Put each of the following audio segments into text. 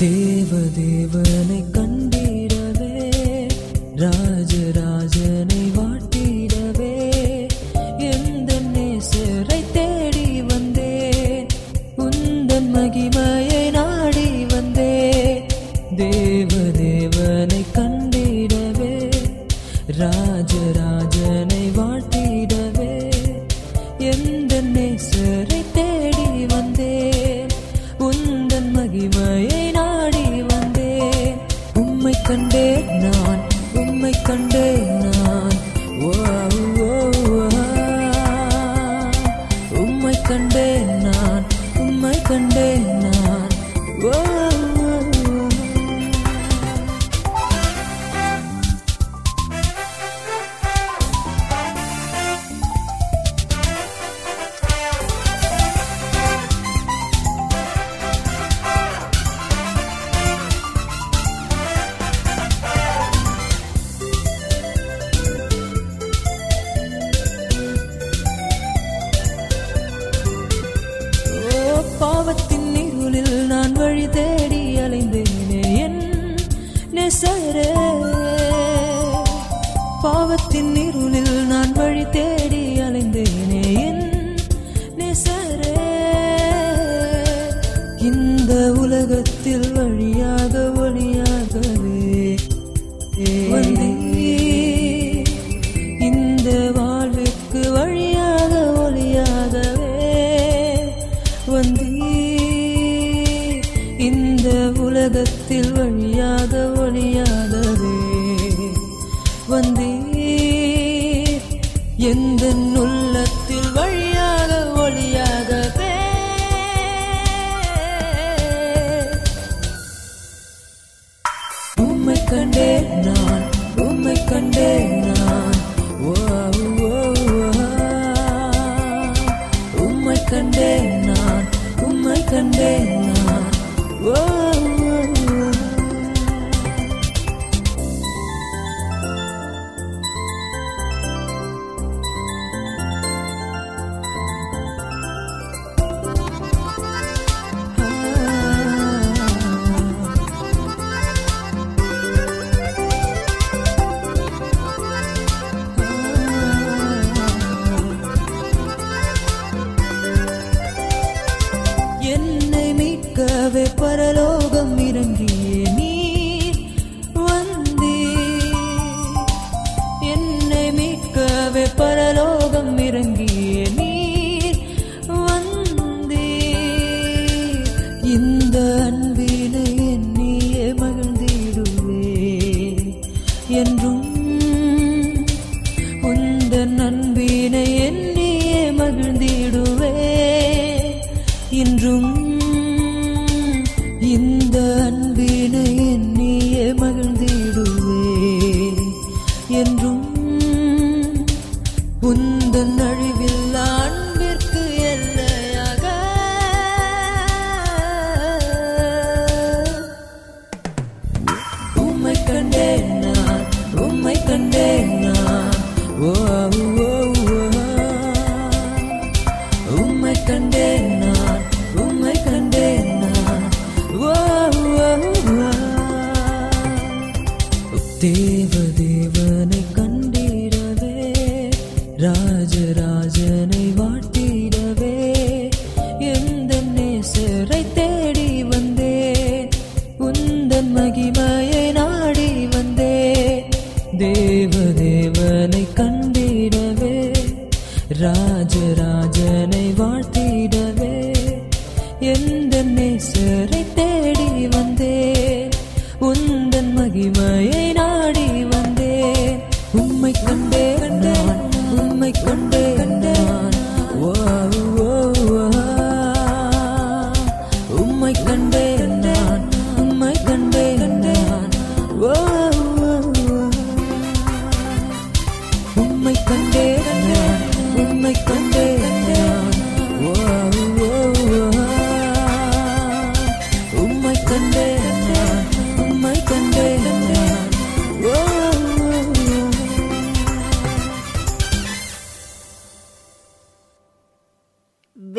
தேவ தேவனை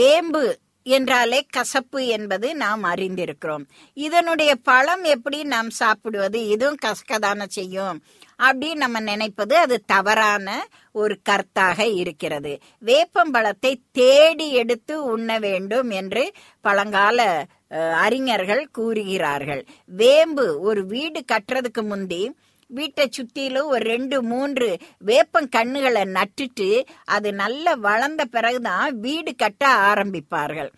வேம்பு என்றாலே கசப்பு என்பது நாம் அறிந்திருக்கிறோம். இதனுடைய பழம் எப்படி நாம் சாப்பிடுவது? இதுவும் கசக்கதான செய்யும். அப்படின்னு நம்ம நினைப்பது அது தவறான ஒரு கருத்தாக இருக்கிறது. வேப்பம்பழத்தை தேடி எடுத்து உண்ண வேண்டும் என்று பழங்கால அறிஞர்கள் கூறுகிறார்கள். வேம்பு ஒரு வீடு கட்டுறதுக்கு முந்தி வீட்டை சுத்திலும் ஒரு ரெண்டு மூன்று வேப்பம் கண்ணுகளை நட்டுட்டு அது நல்லா வளர்ந்த பிறகுதான் வீடு கட்ட ஆரம்பிப்பார்கள்.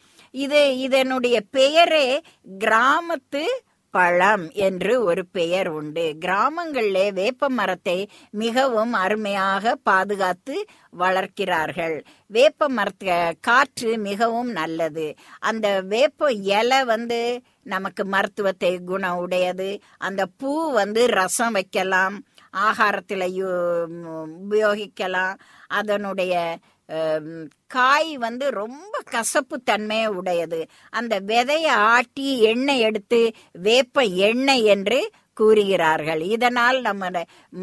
இது இதனுடைய பெயரே கிராமத்து பழம் என்று ஒரு பெயர் உண்டு. கிராமங்களிலே வேப்ப மரத்தை மிகவும் அருமையாக பாதுகாத்து வளர்க்கிறார்கள். வேப்ப மரத்து காற்று மிகவும் நல்லது. அந்த வேப்ப இலை வந்து நமக்கு மருத்துவத்தை குணம் உடையது. அந்த பூ வந்து ரசம் வைக்கலாம் ஆகாரத்தில் உபயோகிக்கலாம். அதனுடைய காய் வந்து ரொம்ப கசப்பு தன்மையை உடையது. அந்த விதையை ஆட்டி எண்ணெய் எடுத்து வேப்ப எண்ணெய் என்று கூறுகிறார்கள். இதனால் நம்ம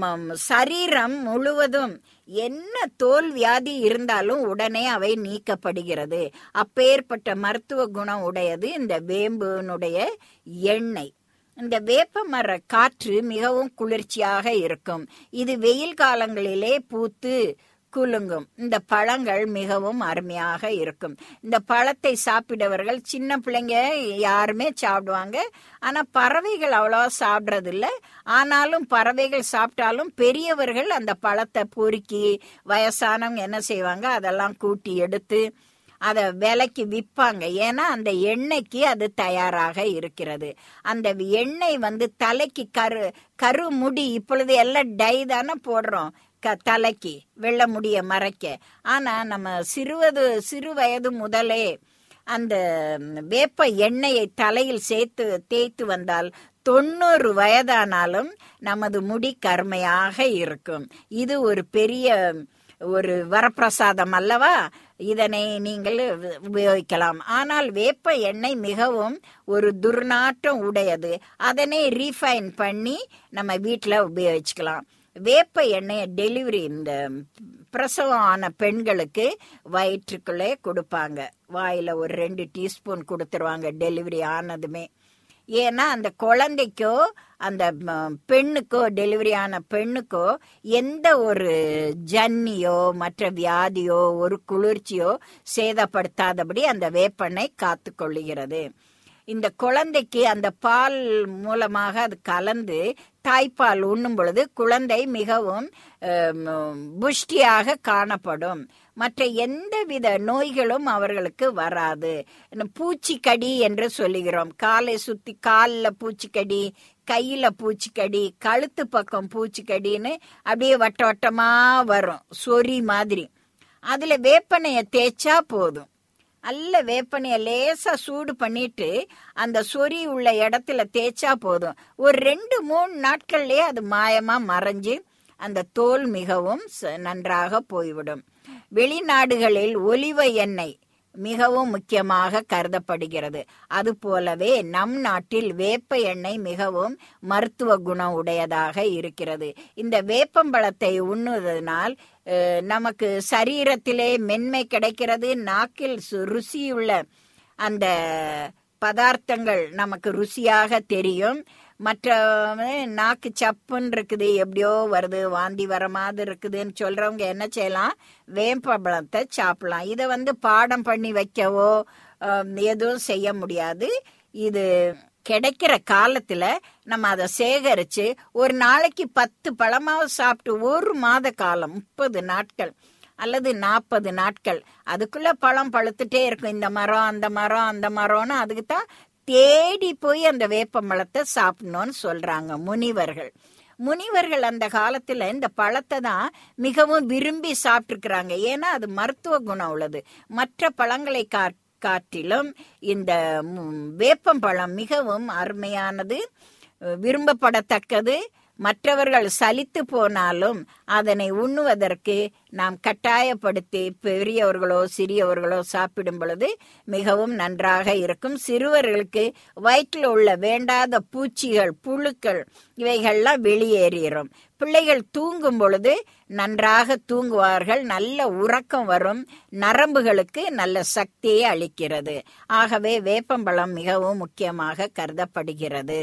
ம- சரீரம் முழுவதும் என்ன தோல் வியாதி இருந்தாலும் உடனே அவை நீக்கப்படுகிறது. அப்பேற்பட்ட மருத்துவ குணம் உடையது இந்த வேம்புனுடைய எண்ணெய். இந்த வேப்ப மர காற்று மிகவும் குளிர்ச்சியாக இருக்கும். இது வெயில் காலங்களிலே பூத்து குலுங்கும். இந்த பழங்கள் மிகவும் அருமையாக இருக்கும். இந்த பழத்தை சாப்பிடவர்கள் சின்ன பிள்ளைங்க யாருமே சாப்பிடுவாங்க. ஆனா பறவைகள் அவ்வளோவா சாப்பிட்றதில்ல. ஆனாலும் பறவைகள் சாப்பிட்டாலும் பெரியவர்கள் அந்த பழத்தை பொறுக்கி வயசானவங்க என்ன செய்வாங்க? அதெல்லாம் கூட்டி எடுத்து அதை விலைக்கு விற்பாங்க. ஏன்னா அந்த எண்ணெய்க்கு அது தயாராக இருக்கிறது. அந்த எண்ணெய் வந்து தலைக்கு கரு கரு முடி இப்பொழுது எல்லாம் டை தானே போடுறோம். க தலைக்கு வெள்ள முடிய மறைக்க. ஆனா நம்ம சிறுவது சிறு வயது முதலே அந்த வேப்ப எண்ணெயை தலையில் சேர்த்து தேய்த்து வந்தால் தொண்ணூறு வயதானாலும் நமது முடி கருமையாக இருக்கும். இது ஒரு பெரிய ஒரு வரப்பிரசாதம் அல்லவா? இதனை நீங்கள் உபயோகிக்கலாம். ஆனால் வேப்ப எண்ணெய் மிகவும் ஒரு துர்நாற்றம் உடையது. அதனை ரீஃபைன் பண்ணி நம்ம வீட்டில் உபயோகிச்சுக்கலாம். வேப்ப எண்ணெயை டெலிவரி இந்த பிரசவம் ஆன பெண்களுக்கு வயிற்றுக்குள்ளே கொடுப்பாங்க. வாயில ஒரு ரெண்டு டீஸ்பூன் கொடுத்துருவாங்க டெலிவரி ஆனதுமே. ஏன்னா அந்த குழந்தைக்கோ அந்த பெண்ணுக்கோ டெலிவரி ஆன பெண்ணுக்கோ எந்த ஒரு ஜன்னியோ மற்ற வியாதியோ ஒரு குளிர்ச்சியோ சேதப்படுத்தாதபடி அந்த வேப்பெண்ணெய் காத்து கொள்ளுகிறது இந்த குழந்தைக்கு அந்த பால் மூலமாக அது கலந்து தாய்ப்பால் உண்ணும் பொழுது குழந்தை மிகவும் புஷ்டியாக காணப்படும். மற்ற எந்தவித நோய்களும் அவர்களுக்கு வராது. பூச்சிக்கடி என்று சொல்லுகிறோம். காலை சுத்தி காலில் பூச்சிக்கடி கையில பூச்சிக்கடி கழுத்து பக்கம் பூச்சிக்கடின்னு அப்படியே வட்ட வட்டமா வரும். சொறி மாதிரி. அதுல வேப்பனைய தேய்ச்சா போதும். நல்ல வேப்பனைய லேசா சூடு பண்ணிட்டு அந்த சொறி உள்ள இடத்துல தேய்ச்சா போதும். ஒரு ரெண்டு மூணு நாட்கள்லயே அது மாயமா மறைஞ்சு அந்த தோல் மிகவும் ச- நன்றாக போய்விடும். வெளிநாடுகளில் ஒலிவ எண்ணெய் மிகவும் முக்கியமாக கருதப்படுகிறது. அதுபோலவே நம் நாட்டில் வேப்ப எண்ணெய் மிகவும் மருத்துவ குணம் உடையதாக இருக்கிறது. இந்த வேப்பம்பழத்தை உண்ணுவதனால் நமக்கு சரீரத்திலே மென்மை கிடைக்கிறது. நாக்கில் சு- ருசியுள்ள அந்த பதார்த்தங்கள் நமக்கு ருசியாக தெரியும். மற்ற நாக்கு சப்புன்னு இருக்குது எப்படியோ வருது வாந்தி வர மாதிரி இருக்குதுன்னு சொல்றவங்க என்ன செய்யலாம்? வேம்பழத்தை சாப்பிடலாம். இதை வந்து பாடம் பண்ணி வைக்கவோ எதுவும் செய்ய முடியாது. இது கிடைக்கிற காலத்துல நம்ம அதை சேகரிச்சு ஒரு நாளைக்கு பத்து பழமாவது சாப்பிட்டு ஒரு மாத காலம் முப்பது நாட்கள் அல்லது நாற்பது நாட்கள் அதுக்குள்ள பழம் பழுத்துட்டே இருக்கும். இந்த மரம் அந்த மரம் அந்த மரம்னு அதுக்கு தான் தேடி போய் அந்த வேப்பம்பழத்தை சாப்பிடணும்னு சொல்றாங்க முனிவர்கள். முனிவர்கள் அந்த காலத்துல இந்த பழத்தை தான் மிகவும் விரும்பி சாப்பிட்டுருக்குறாங்க. ஏன்னா அது மருத்துவ குணம் உள்ளது. மற்ற பழங்களை கா காட்டிலும் இந்த வேப்பம் வேப்பம்பழம் மிகவும் அருமையானது விரும்பப்படத்தக்கது. மற்றவர்கள் சலித்து போனாலும் அதனை உண்ணுவதற்கு நாம் கட்டாயப்படுத்தி பெரியவர்களோ சிறியவர்களோ சாப்பிடும் பொழுது மிகவும் நன்றாக இருக்கும். சிறுவர்களுக்கு வயிற்றில் உள்ள வேண்டாத பூச்சிகள் புழுக்கள் இவைகள்லாம் வெளியேறிடும் பிள்ளைகள் தூங்கும் பொழுது நன்றாக தூங்குவார்கள். நல்ல உறக்கம் வரும். நரம்புகளுக்கு நல்ல சக்தியை அளிக்கிறது. ஆகவே வேப்பம்பழம் மிகவும் முக்கியமாக கருதப்படுகிறது.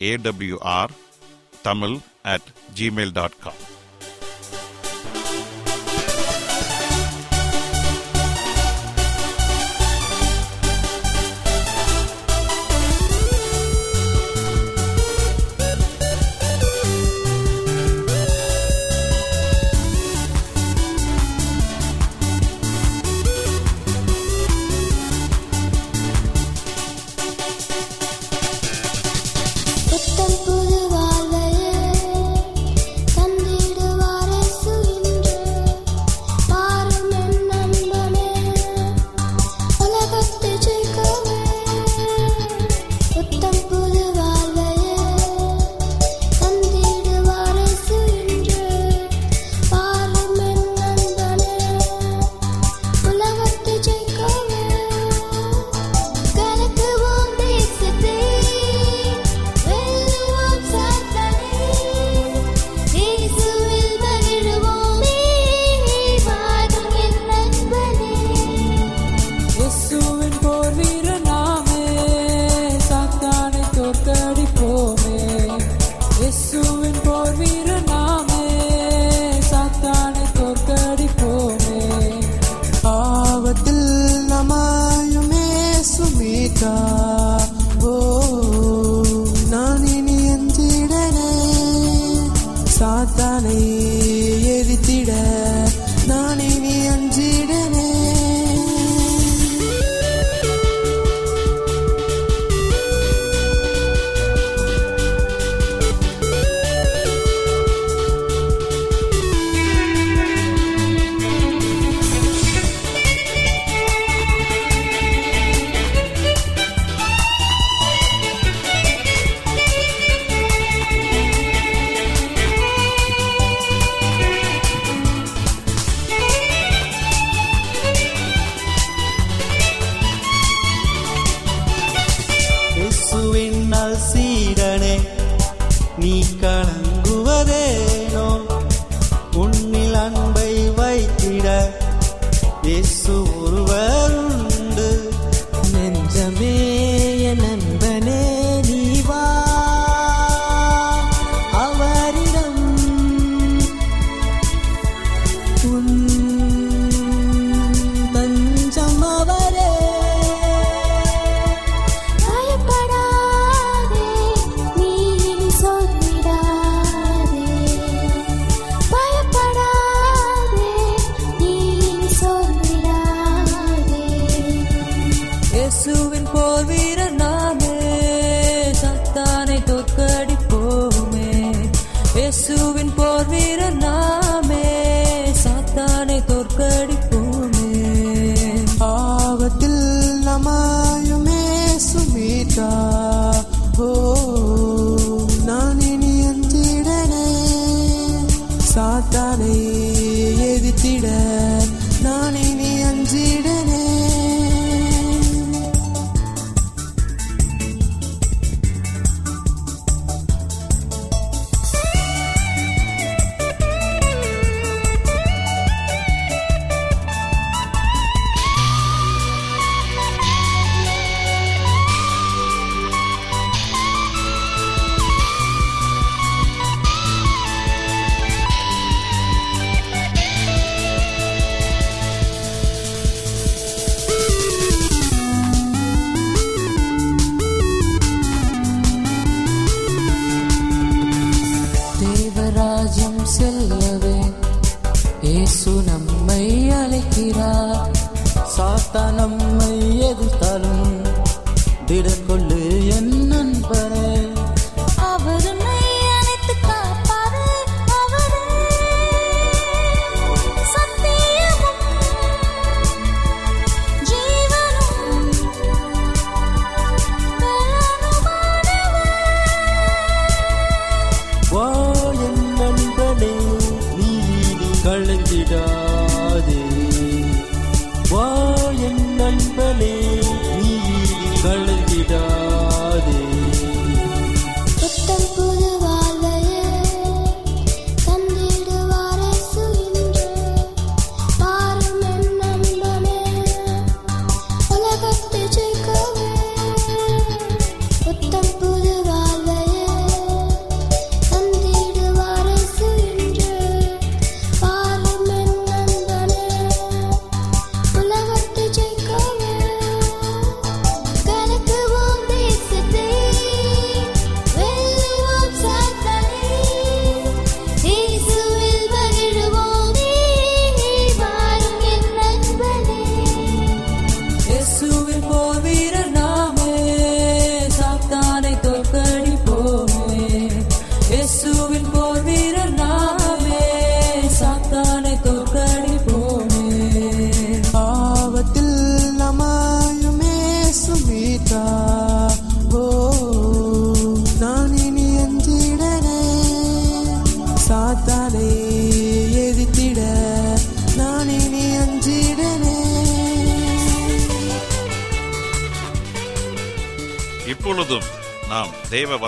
ஏடபிள்யூஆர் தமிழ் அட் ஜிமெயில் தானே எரித்திட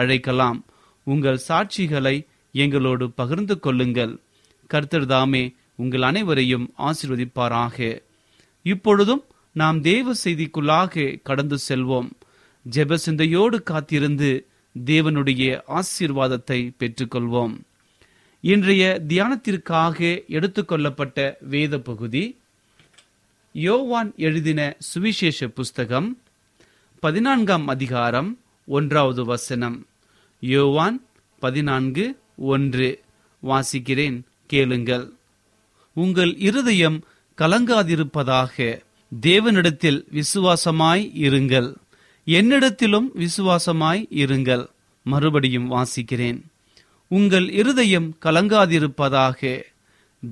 அழைக்கலாம். உங்கள் சாட்சிகளை எங்களோடு பகிர்ந்து கொள்ளுங்கள். கர்த்தர்தாமே உங்கள் அனைவரையும் ஆசிர்வதிப்பாராக. இப்பொழுதும் நாம் தேவ செய்திக்குள்ளாக கடந்து செல்வோம். ஜெப சிந்தையோடு காத்திருந்து தேவனுடைய ஆசீர்வாதத்தை பெற்றுக்கொள்வோம். இன்றைய தியானத்திற்காக எடுத்துக்கொள்ளப்பட்ட வேத பகுதி யோவான் எழுதின சுவிசேஷ புஸ்தகம் பதினான்காம் அதிகாரம் ஒன்றாவது வசனம். யோவான் பதினான்கு ஒன்று. வாசிக்கிறேன் கேளுங்கள். உங்கள் இருதயம் கலங்காதிருப்பதாக தேவனிடத்தில் விசுவாசமாய் இருங்கள். என்னிடத்திலும் விசுவாசமாய் இருங்கள். மறுபடியும் வாசிக்கிறேன். உங்கள் இருதயம் கலங்காதிருப்பதாக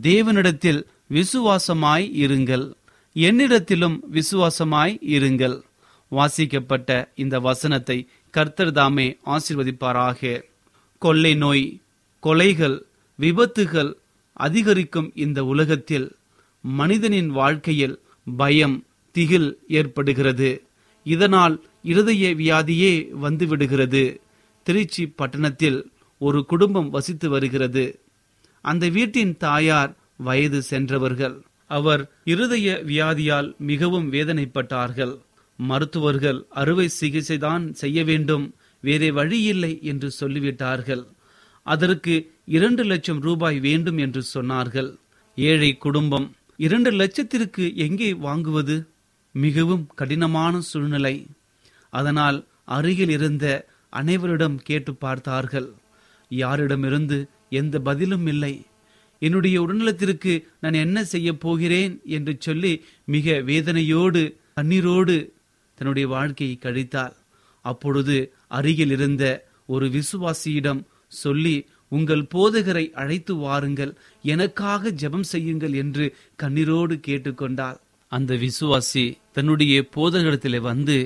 தேவனிடத்தில் விசுவாசமாய் இருங்கள். என்னிடத்திலும் விசுவாசமாய் இருங்கள். வாசிக்கப்பட்ட இந்த வசனத்தை கர்த்தர் தாமே ஆசிர்வதிப்பாராக. கொள்ளை நோய் கொலைகள் விபத்துகள் அதிகரிக்கும் இந்த உலகத்தில் மனிதனின் வாழ்க்கையில் பயம் திகில் ஏற்படுகிறது. இதனால் இருதய வியாதியே வந்துவிடுகிறது. திருச்சி பட்டணத்தில் ஒரு குடும்பம் வசித்து வருகிறது. அந்த வீட்டின் தாயார் வயது சென்றவர்கள். அவர் இருதய வியாதியால் மிகவும் வேதனைப்பட்டார்கள். மருத்துவர்கள் அறுவை சிகிச்சைதான் செய்ய வேண்டும் வேறே இல்லை என்று சொல்லிவிட்டார்கள். அதற்கு இரண்டு லட்சம் ரூபாய் வேண்டும் என்று சொன்னார்கள். ஏழை குடும்பம் இரண்டு லட்சத்திற்கு எங்கே வாங்குவது? மிகவும் கடினமான சூழ்நிலை. அதனால் அருகில் இருந்த அனைவரிடம் கேட்டு பார்த்தார்கள். யாரிடமிருந்து எந்த பதிலும் இல்லை. என்னுடைய உடல்நலத்திற்கு நான் என்ன செய்ய போகிறேன் என்று சொல்லி மிக வேதனையோடு கண்ணீரோடு தன்னுடைய வாழ்க்கையை கழித்தாள் அப்பொழுது அருகில் இருந்த ஒரு விசுவாசியிடம் சொல்லி உங்கள் போதகரை அழைத்து வாருங்கள் எனக்காக ஜெபம் செய்யுங்கள் என்று கண்ணீரோடு கேட்டுக்கொண்டாள். அந்த விசுவாசி தன்னுடைய போதகரிடத்திலே வந்து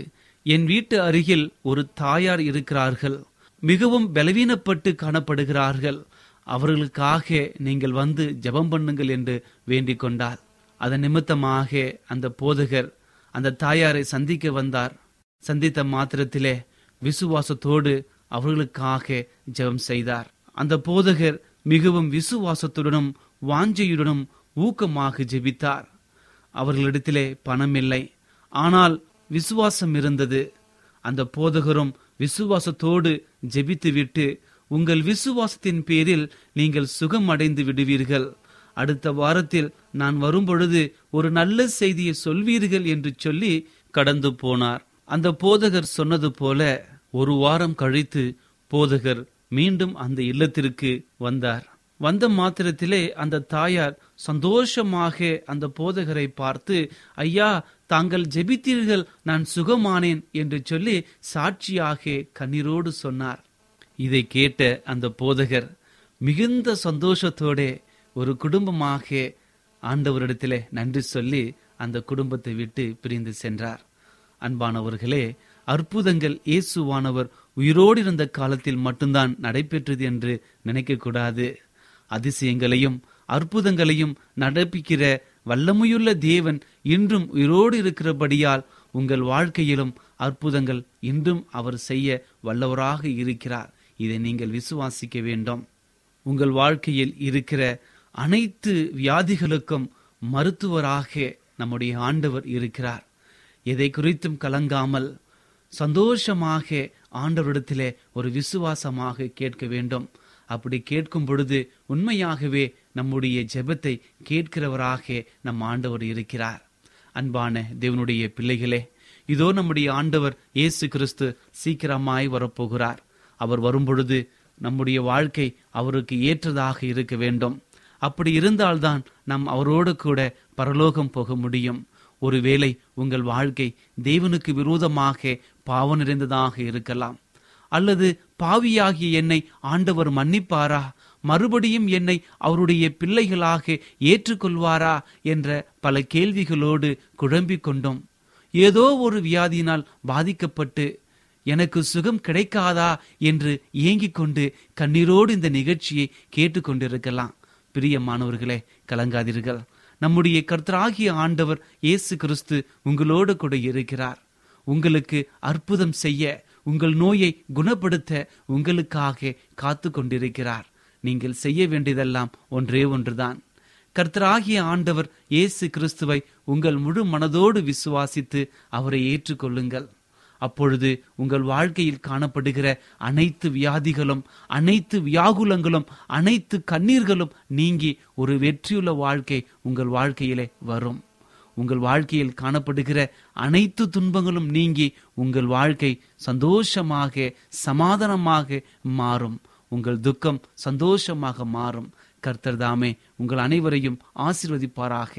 என் வீட்டு அருகில் ஒரு தாயார் இருக்கிறார்கள். மிகவும் பலவீனப்பட்டு காணப்படுகிறார்கள். அவர்களுக்காக நீங்கள் வந்து ஜெபம் பண்ணுங்கள் என்று வேண்டிக் கொண்டார் அதன் நிமித்தமாக அந்த போதகர் அந்த தாயாரை சந்திக்க வந்தார். சந்தித்த மாத்திரத்திலே விசுவாசத்தோடு அவர்களுக்காக ஜெபம் செய்தார். அந்த போதகர் மிகவும் விசுவாசத்துடனும் வாஞ்சையுடனும் ஊக்கமாக ஜெபித்தார். அவர்களிடத்திலே பணம் இல்லை ஆனால் விசுவாசம் இருந்தது. அந்த போதகரும் விசுவாசத்தோடு ஜெபித்துவிட்டு உங்கள் விசுவாசத்தின் பேரில் நீங்கள் சுகம் அடைந்து விடுவீர்கள். அடுத்த வாரத்தில் நான் வரும்பொழுது ஒரு நல்ல செய்தியை சொல்வீர்கள் என்று சொல்லி கடந்து போனார். அந்த போதகர் சொன்னது போல ஒரு வாரம் கழித்து போதகர் மீண்டும் அந்த இல்லத்திற்கு வந்தார். வந்த மாத்திரத்திலே அந்த தாயார் சந்தோஷமாக அந்த போதகரை பார்த்து ஐயா தாங்கள் ஜெபித்தீர்கள் நான் சுகமானேன் என்று சொல்லி சாட்சியாக கண்ணீரோடு சொன்னார். இதை கேட்ட அந்த போதகர் மிகுந்த சந்தோஷத்தோட ஒரு குடும்பமாக ஆண்டவரிடத்திலே நன்றி சொல்லி அந்த குடும்பத்தை விட்டு பிரிந்து சென்றார். அன்பானவர்களே அற்புதங்கள் இயேசுவானவர் உயிரோடு இருந்த காலத்தில் மட்டும்தான் நடைபெற்றது என்று நினைக்கக்கூடாது. அதிசயங்களையும் அற்புதங்களையும் நடப்பிக்கிற வல்லமையுள்ள தேவன் இன்றும் உயிரோடு இருக்கிறபடியால் உங்கள் வாழ்க்கையிலும் அற்புதங்கள் இன்றும் அவர் செய்ய வல்லவராக இருக்கிறார். இதை நீங்கள் விசுவாசிக்க வேண்டும். உங்கள் வாழ்க்கையில் இருக்கிற அனைத்து வியாதிகளுக்கும் மருத்துவராக நம்முடைய ஆண்டவர் இருக்கிறார். எதை குறித்தும் கலங்காமல் சந்தோஷமாக ஆண்டவரிடத்திலே ஒரு விசுவாசமாக கேட்க வேண்டும். அப்படி கேட்கும் பொழுது உண்மையாகவே நம்முடைய ஜெபத்தை கேட்கிறவராக நம் ஆண்டவர் இருக்கிறார். அன்பான தேவனுடைய பிள்ளைகளே இதோ நம்முடைய ஆண்டவர் இயேசு கிறிஸ்து சீக்கிரமாய் வரப்போகிறார். அவர் வரும்பொழுது நம்முடைய வாழ்க்கை அவருக்கு ஏற்றதாக இருக்க வேண்டும். அப்படி இருந்தால்தான் நாம் அவரோடு கூட பரலோகம் போக முடியும். ஒருவேளை உங்கள் வாழ்க்கை தேவனுக்கு விரோதமாக பாவ நிறைந்ததாக இருக்கலாம். அல்லது பாவியாகிய என்னை ஆண்டவர் மன்னிப்பாரா? மறுபடியும் என்னை அவருடைய பிள்ளைகளாக ஏற்றுக்கொள்வாரா? என்ற பல கேள்விகளோடு குழம்பிக் கொண்டோம். ஏதோ ஒரு வியாதியினால் பாதிக்கப்பட்டு எனக்கு சுகம் கிடைக்காதா? என்று ஏங்கிக் கொண்டு கண்ணீரோடு இந்த நிகழ்ச்சியை கேட்டுக்கொண்டிருக்கலாம் பிரியமானவர்களே கலங்காதீர்கள். நம்முடைய கர்த்தராகிய ஆண்டவர் இயேசு கிறிஸ்து உங்களோடு கூட இருக்கிறார். உங்களுக்கு அற்புதம் செய்ய உங்கள் நோயை குணப்படுத்த உங்களுக்காக காத்து கொண்டிருக்கிறார். நீங்கள் செய்ய வேண்டியதெல்லாம் ஒன்றே ஒன்றுதான். கர்த்தராகிய ஆண்டவர் இயேசு கிறிஸ்துவை உங்கள் முழு மனதோடு விசுவாசித்து அவரை ஏற்றுக்கொள்ளுங்கள். அப்பொழுது உங்கள் வாழ்க்கையில் காணப்படுகிற அனைத்து வியாதிகளும் அனைத்து வியாகுலங்களும் அனைத்து கண்ணீர்களும் நீங்கி ஒரு வெற்றியுள்ள வாழ்க்கை உங்கள் வாழ்க்கையிலே வரும். உங்கள் வாழ்க்கையில் காணப்படுகிற அனைத்து துன்பங்களும் நீங்கி உங்கள் வாழ்க்கை சந்தோஷமாக சமாதானமாக மாறும். உங்கள் துக்கம் சந்தோஷமாக மாறும். கர்த்தர் தாமே உங்கள் அனைவரையும் ஆசிர்வதிப்பாராக.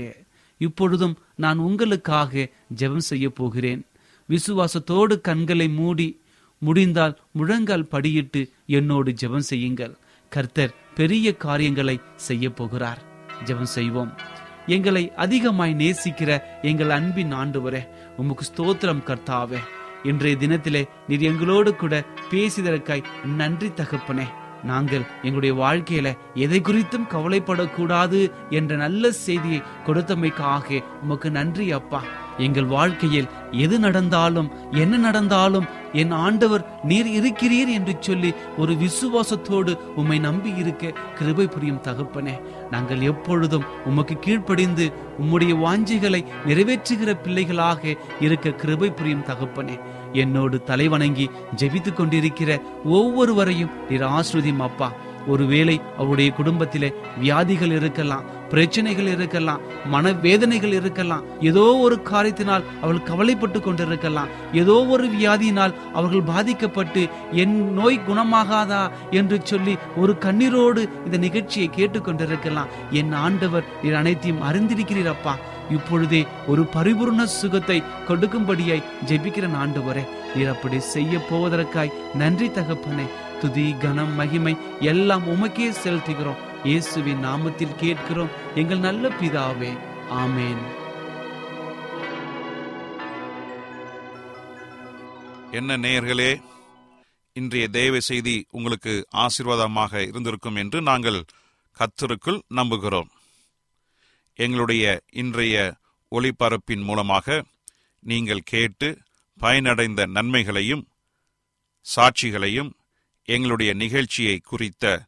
இப்பொழுதும் நான் உங்களுக்காக ஜெபம் செய்ய போகிறேன். விசுவாசத்தோடு கண்களை மூடி முடிந்தால் முழங்கால் படியிட்டு என்னோடு ஜெபம் செய்யுங்கள். கர்த்தர் பெரிய காரியங்களை செய்ய போகிறார். ஜெபம் செய்வோம். எங்களை அதிகமாய் நேசிக்கிற எங்கள் அன்பின் ஆண்டவரே உமக்கு ஸ்தோத்திரம் கர்த்தாவே. இன்றைய தினத்திலே நீர் எங்களோடு கூட பேசிதற்காய் நன்றி தகப்பனே. நாங்கள் எங்களுடைய வாழ்க்கையில எதை குறித்தும் கவலைப்படக்கூடாது என்ற நல்ல செய்தியை கொடுத்தமைக்காக உமக்கு நன்றி அப்பா. எங்கள் வாழ்க்கையில் எது நடந்தாலும் என்ன நடந்தாலும் என் ஆண்டவர் நீர் இருக்கிறீர் என்று சொல்லி ஒரு விசுவாசத்தோடு உம்மை நம்பி இருக்க கிருபை புரியும் தகப்பனே. நாங்கள் எப்பொழுதும் உமக்கு கீழ்ப்படிந்து உம்முடைய வாஞ்சிகளை நிறைவேற்றுகிற பிள்ளைகளாக இருக்க கிருபை புரியும் தகப்பனே. என்னோடு தலைவணங்கி ஜெபித்து கொண்டிருக்கிற ஒவ்வொருவரையும் நீர் ஆஸ்ருதியும் அப்பா ஒருவேளை அவருடைய குடும்பத்திலே வியாதிகள் இருக்கலாம் பிரச்சனைகள் இருக்கலாம் மனவேதனைகள் இருக்கலாம் ஏதோ ஒரு காரியத்தினால் அவள் கவலைப்பட்டு கொண்டிருக்கலாம் ஏதோ ஒரு வியாதியினால் அவர்கள் பாதிக்கப்பட்டு என் நோய் குணமாகாதா என்று சொல்லி ஒரு கண்ணீரோடு இந்த நிகழ்ச்சியை கேட்டுக்கொண்டிருக்கலாம் என் ஆண்டவர் நீர் அனைத்தையும் அறிந்திருக்கிறீரப்பா இப்பொழுதே ஒரு பரிபூர்ண சுகத்தை கொடுக்கும்படியாய் ஜெபிக்கிற ஆண்டவரே. நீர் அப்படி செய்ய போவதற்காய் நன்றி தகப்பனே. துதி கனம் மகிமை எல்லாம் உமக்கே செலுத்துகிறோம். இயேசுவின் நாமத்தில் கேட்கிறோம். எங்கள் நல்ல பிதாவே ஆமேன். என்ன நேயர்களே இன்றைய தேவ செய்தி உங்களுக்கு ஆசீர்வாதமாக இருந்திருக்கும் என்று நாங்கள் கத்தருக்குள் நம்புகிறோம். எங்களுடைய இன்றைய ஒளிபரப்பின் மூலமாக நீங்கள் கேட்டு பயனடைந்த நன்மைகளையும் சாட்சிகளையும் எங்களுடைய நிகழ்ச்சியை குறித்த